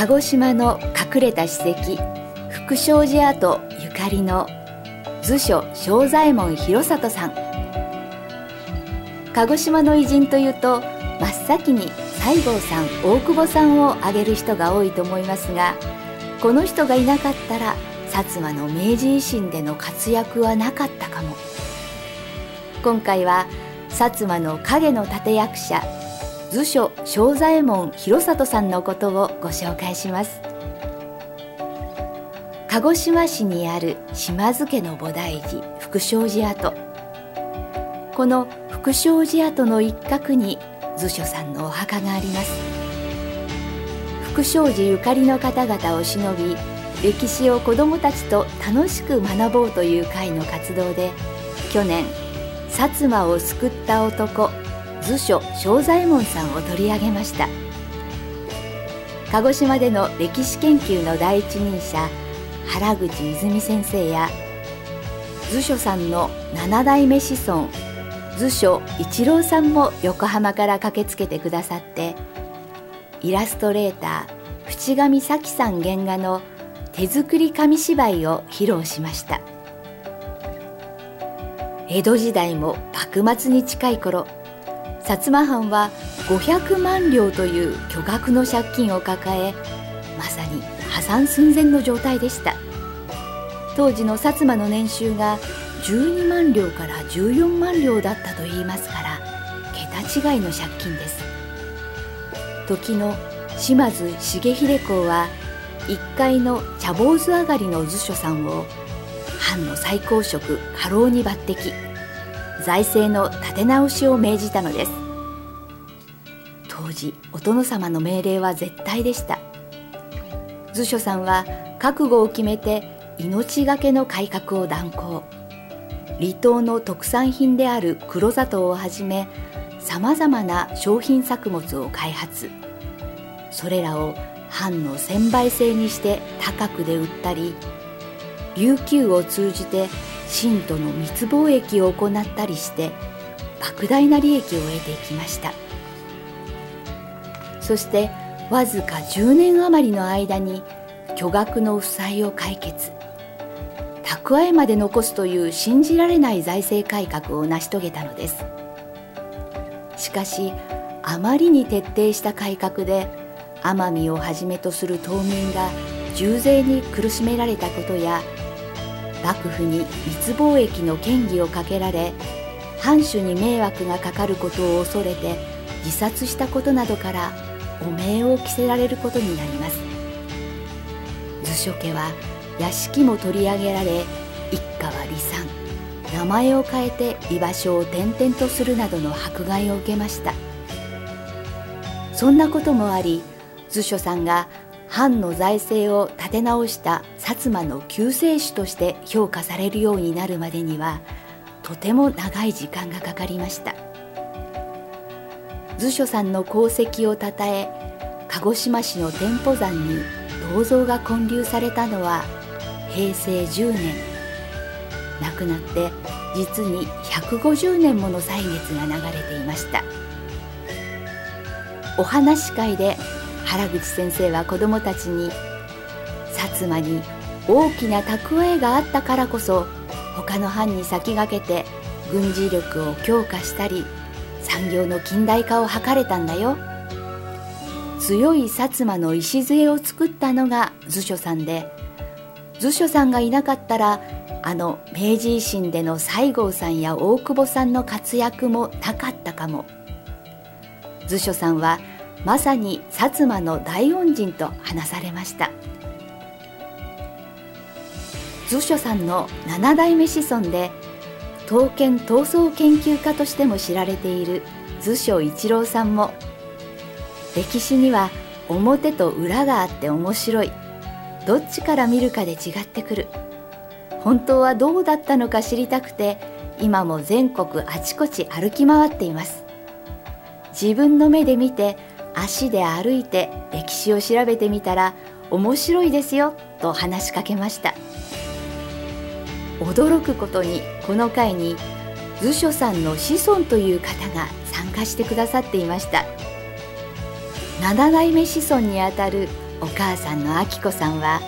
鹿児島の隠れた史跡福祥寺跡ゆかりの図書正左衛門弘里さん。鹿児島の偉人というと真っ先に西郷さん大久保さんを挙げる人が多いと思いますがこの人がいなかったら薩摩の明治維新での活躍はなかったかも。今回は薩摩の影の立役者図書正左衛門弘里さんのことをご紹介します。鹿児島市にある島津家の菩提寺福祥寺跡。この福祥寺跡の一角に図書さんのお墓があります。福祥寺ゆかりの方々を偲び歴史を子どもたちと楽しく学ぼうという会の活動で去年薩摩を救った男図書正左衛門さんを取り上げました。鹿児島での歴史研究の第一人者原口泉先生や図書さんの七代目子孫図書一郎さんも横浜から駆けつけてくださってイラストレーター淵上咲さん原画の手作り紙芝居を披露しました。江戸時代も幕末に近い頃薩摩藩は500万両という巨額の借金を抱えまさに破産寸前の状態でした。当時の薩摩の年収が12万両から14万両だったといいますから桁違いの借金です。時の島津重秀公は1階の茶坊主上がりの図書さんを藩の最高職家老に抜擢。財政の立て直しを命じたのです。当時お殿様の命令は絶対でした。図書さんは覚悟を決めて命がけの改革を断行。離島の特産品である黒砂糖をはじめさまざまな商品作物を開発。それらを藩の専売制にして高くで売ったり琉球を通じて清との密貿易を行ったりして莫大な利益を得ていきました。そしてわずか10年余りの間に巨額の負債を解決。蓄えまで残すという信じられない財政改革を成し遂げたのです。しかしあまりに徹底した改革で奄美をはじめとする島民が重税に苦しめられたことや幕府に密貿易の権利をかけられ藩主に迷惑がかかることを恐れて自殺したことなどから汚名を着せられることになります。図書家は屋敷も取り上げられ一家は離散。名前を変えて居場所を転々とするなどの迫害を受けました。そんなこともあり図書さんが藩の財政を立て直した薩摩の救世主として評価されるようになるまでにはとても長い時間がかかりました。図書さんの功績をたたえ鹿児島市の天保山に銅像が建立されたのは平成10年。亡くなって実に150年もの歳月が流れていました。お話会で原口先生は子どもたちに薩摩に大きな蓄えがあったからこそ他の藩に先駆けて軍事力を強化したり産業の近代化を図れたんだよ。強い薩摩の礎を作ったのが図書さんで図書さんがいなかったらあの明治維新での西郷さんや大久保さんの活躍もなかったかも。図書さんはまさに薩摩の大恩人と話されました。図書さんの7代目子孫で刀剣闘争研究家としても知られている図書一郎さんも歴史には表と裏があって面白いどっちから見るかで違ってくる。本当はどうだったのか知りたくて今も全国あちこち歩き回っています。自分の目で見て足で歩いて歴史を調べてみたら面白いですよと話しかけました。驚くことにこの会に図書さんの子孫という方が参加してくださっていました。7代目子孫にあたるお母さんの明子さんは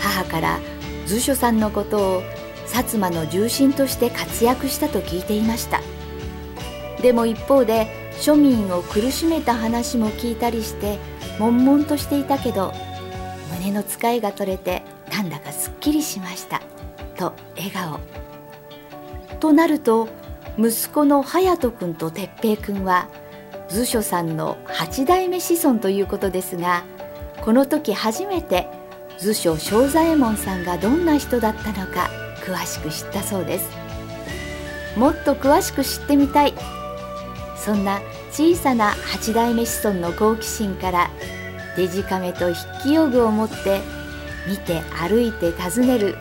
母から図書さんのことを薩摩の重臣として活躍したと聞いていました。でも一方で庶民を苦しめた話も聞いたりして悶々としていたけど胸の使いが取れてなんだかすっきりしましたと笑顔。となると息子の隼人君と哲平君は図書さんの8代目子孫ということですがこの時初めて図書正左衛門さんがどんな人だったのか詳しく知ったそうです。もっと詳しく知ってみたい。そんな小さな8代目子孫の好奇心からデジカメと筆記用具を持って見て歩いて訪ねる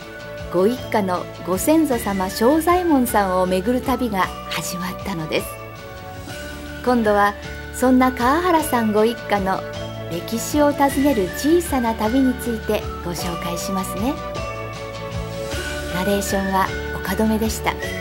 ご一家のご先祖様正左衛門さんを巡る旅が始まったのです今度はそんな川原さんご一家の歴史を訪ねる小さな旅についてご紹介しますねナレーションは岡留でした。